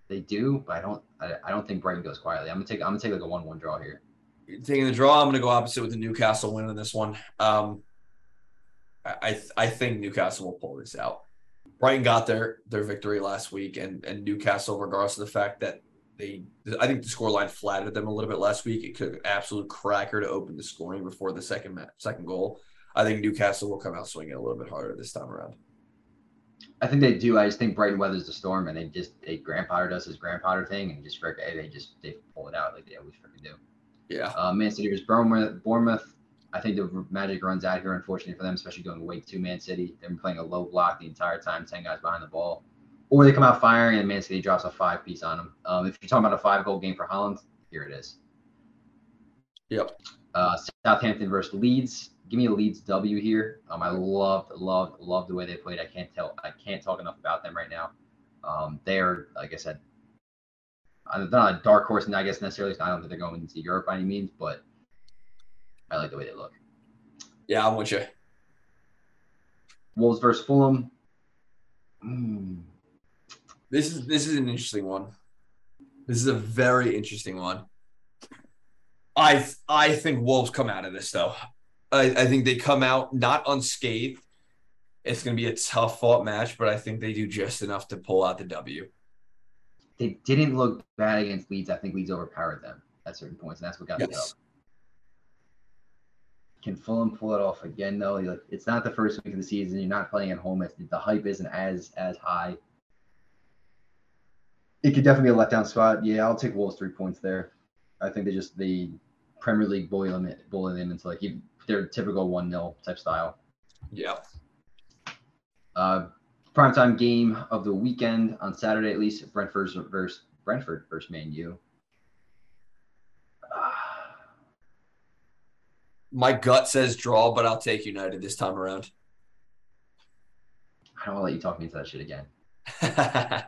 They do, but I don't. I, I don't think Brighton goes quietly. I'm gonna take. I'm gonna take like a one-one draw here. taking the draw. I'm gonna go opposite with the Newcastle win in this one. Um, I I think Newcastle will pull this out. Brighton got their their victory last week, and and Newcastle, regardless of the fact that they I think the scoreline flattered them a little bit last week. It took an absolute cracker to open the scoring before the second second goal. I think Newcastle will come out swinging a little bit harder this time around. I think they do. I just think Brighton weathers the storm, and they just they Graham Potter does his Graham Potter thing, and just freak, they just they pull it out like they always freaking do. Yeah. Uh, Man City versus Bournemouth. Bournemouth. I think the magic runs out here, unfortunately for them, especially going away to Man City. They've been playing a low block the entire time, ten guys behind the ball or they come out firing and Man City drops a five piece on them. Um, if you're talking about a five goal game for Haaland, here it is. Yep. Uh, Southampton versus Leeds. Give me a Leeds W here. Um, I loved, loved, loved the way they played. I can't tell, I can't talk enough about them right now. Um, they are, like I said, they're not a dark horse, and I guess necessarily. I don't think they're going into Europe by any means, but I like the way they look. Yeah, I'm with you. Wolves versus Fulham. Mm. This is this is an interesting one. This is a very interesting one. I I think Wolves come out of this though. I, I think they come out not unscathed. It's going to be a tough fought match, but I think they do just enough to pull out the W. They didn't look bad against Leeds. I think Leeds overpowered them at certain points, and that's what got yes. up. Can Fulham pull it off again though? Like, it's not the first week of the season. You're not playing at home. the hype isn't as as high it could definitely be a letdown spot. Yeah, I'll take Wolves three points there. I think they just the Premier League bully them, bully them into like their typical one 0 type style. Yeah. Uh, primetime game of the weekend on Saturday at least. Brentford versus Brentford versus Man U. My gut says draw, but I'll take United this time around. I don't want to let you talk me into that shit again.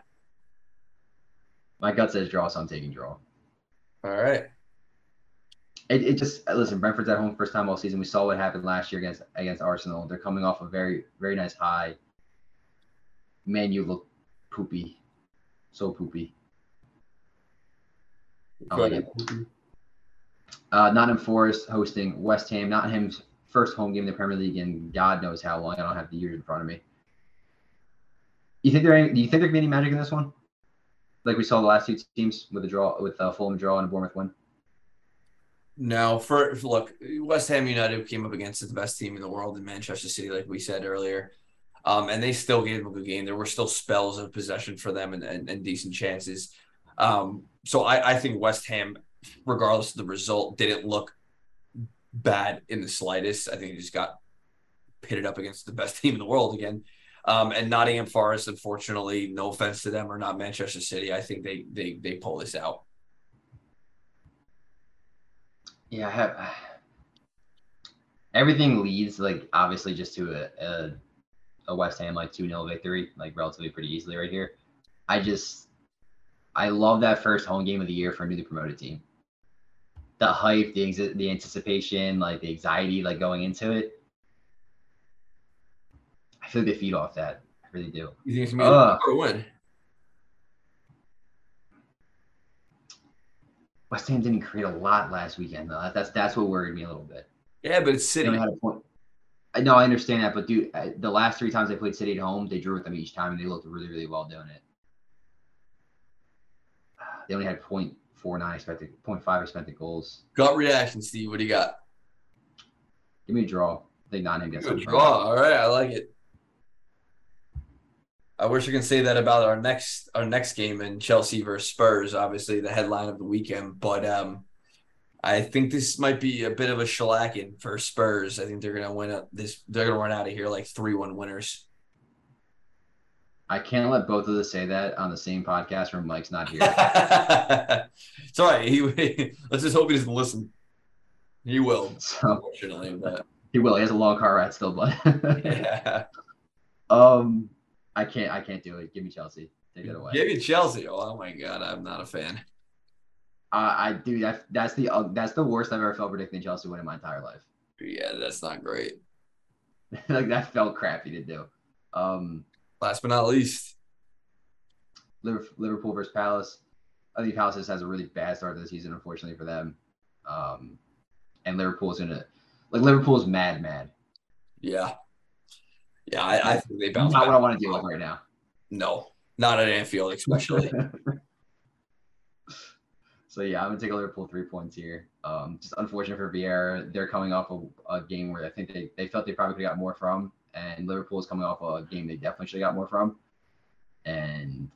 My gut says draw, so I'm taking draw. All right. It, it just listen. Brentford's at home first time all season. We saw what happened last year against against Arsenal. They're coming off a very very nice high. Man, you look poopy, so poopy. I oh, like it. Uh, Nottingham Forest hosting West Ham. Nottingham's first home game in the Premier League in God knows how long. I don't have the years in front of me. You think there? Any, do you think there could be any magic in this one? Like we saw the last two teams with a draw, with a Fulham draw and a Bournemouth win. No, for look, West Ham United came up against the best team in the world in Manchester City, like we said earlier. Um, and they still gave them a good game. There were still spells of possession for them and, and, and decent chances. Um, so I, I think West Ham, regardless of the result, didn't look bad in the slightest. I think he just got pitted up against the best team in the world again. Um, and Nottingham Forest, unfortunately, no offense to them, or not Manchester City. I think they they they pull this out. Yeah, I have. Everything leads like obviously just to a, a, a West Ham like two 0 victory, like relatively pretty easily right here. I just I love that first home game of the year for a newly promoted team. The hype, the the anticipation, like the anxiety, like going into it. I feel like they feed off that. I really do. You think it's gonna be uh, a win? West Ham didn't create a lot last weekend though. That's that's what worried me a little bit. Yeah, but it's City. They had a point. No, I understand that, but dude, the last three times they played City at home, they drew with them each time, and they looked really, really well doing it. They only had 0.49 expected, 0.5 expected goals. Gut reaction, Steve. What do you got? Give me a draw. I think Nottingham gets a draw. All right, I like it. I wish I could say that about our next our next game in Chelsea versus Spurs. Obviously, the headline of the weekend, but um, I think this might be a bit of a shellacking for Spurs. I think they're gonna win up this. They're gonna run out of here like three one winners. I can't let both of us say that on the same podcast where Mike's not here. Sorry, right. He, let's just hope he doesn't listen. He will. So, unfortunately, but he will. He has a long car ride still, but yeah. Um, I can't. I can't do it. Give me Chelsea. Take it away. Give me Chelsea. Oh my god, I'm not a fan. Uh, I do. That, that's the uh, that's the worst I've ever felt predicting Chelsea win in my entire life. Yeah, that's not great. like that felt crappy to do. Um, Last but not least, Liverpool versus Palace. I think Palace has a really bad start to the season, unfortunately for them. Um, and Liverpool's in it. Like Liverpool's mad, mad. Yeah, yeah, I, I think they bounce. Not back. what I want to deal with right now. No, not at Anfield, especially. so yeah, I'm gonna take a Liverpool three points here. Um, just unfortunate for Vieira. They're coming off a, a game where I think they, they felt they probably could have got more from, and Liverpool is coming off a game they definitely should have got more from, and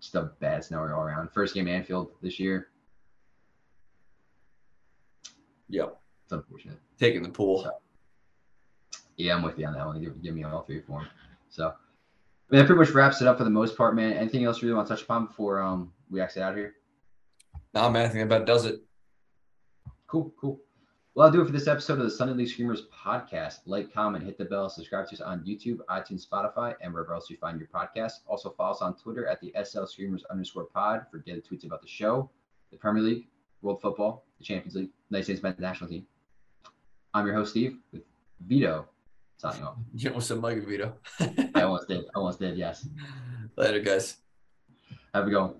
just a bad scenario all around. First game Anfield this year. Yep, it's unfortunate. Taking the pool. So, yeah, I'm with you on that one. Give, give me all three for him. So, I mean, that pretty much wraps it up for the most part, man. Anything else you really want to touch upon before um we exit out of here? Nah, man. I think about does it. Cool, cool. Well, I'll do it for this episode of the Sunday League Screamers podcast. Like, comment, hit the bell, subscribe to us on YouTube, iTunes, Spotify, and wherever else you find your podcast. Also, follow us on Twitter at the SL Screamers underscore pod for daily tweets about the show, the Premier League, World Football, the Champions League, United States men's national team. I'm your host, Steve, with Vito signing off. You almost said Mike Vito. I almost did. I almost did, yes. Later, guys. Have a good one.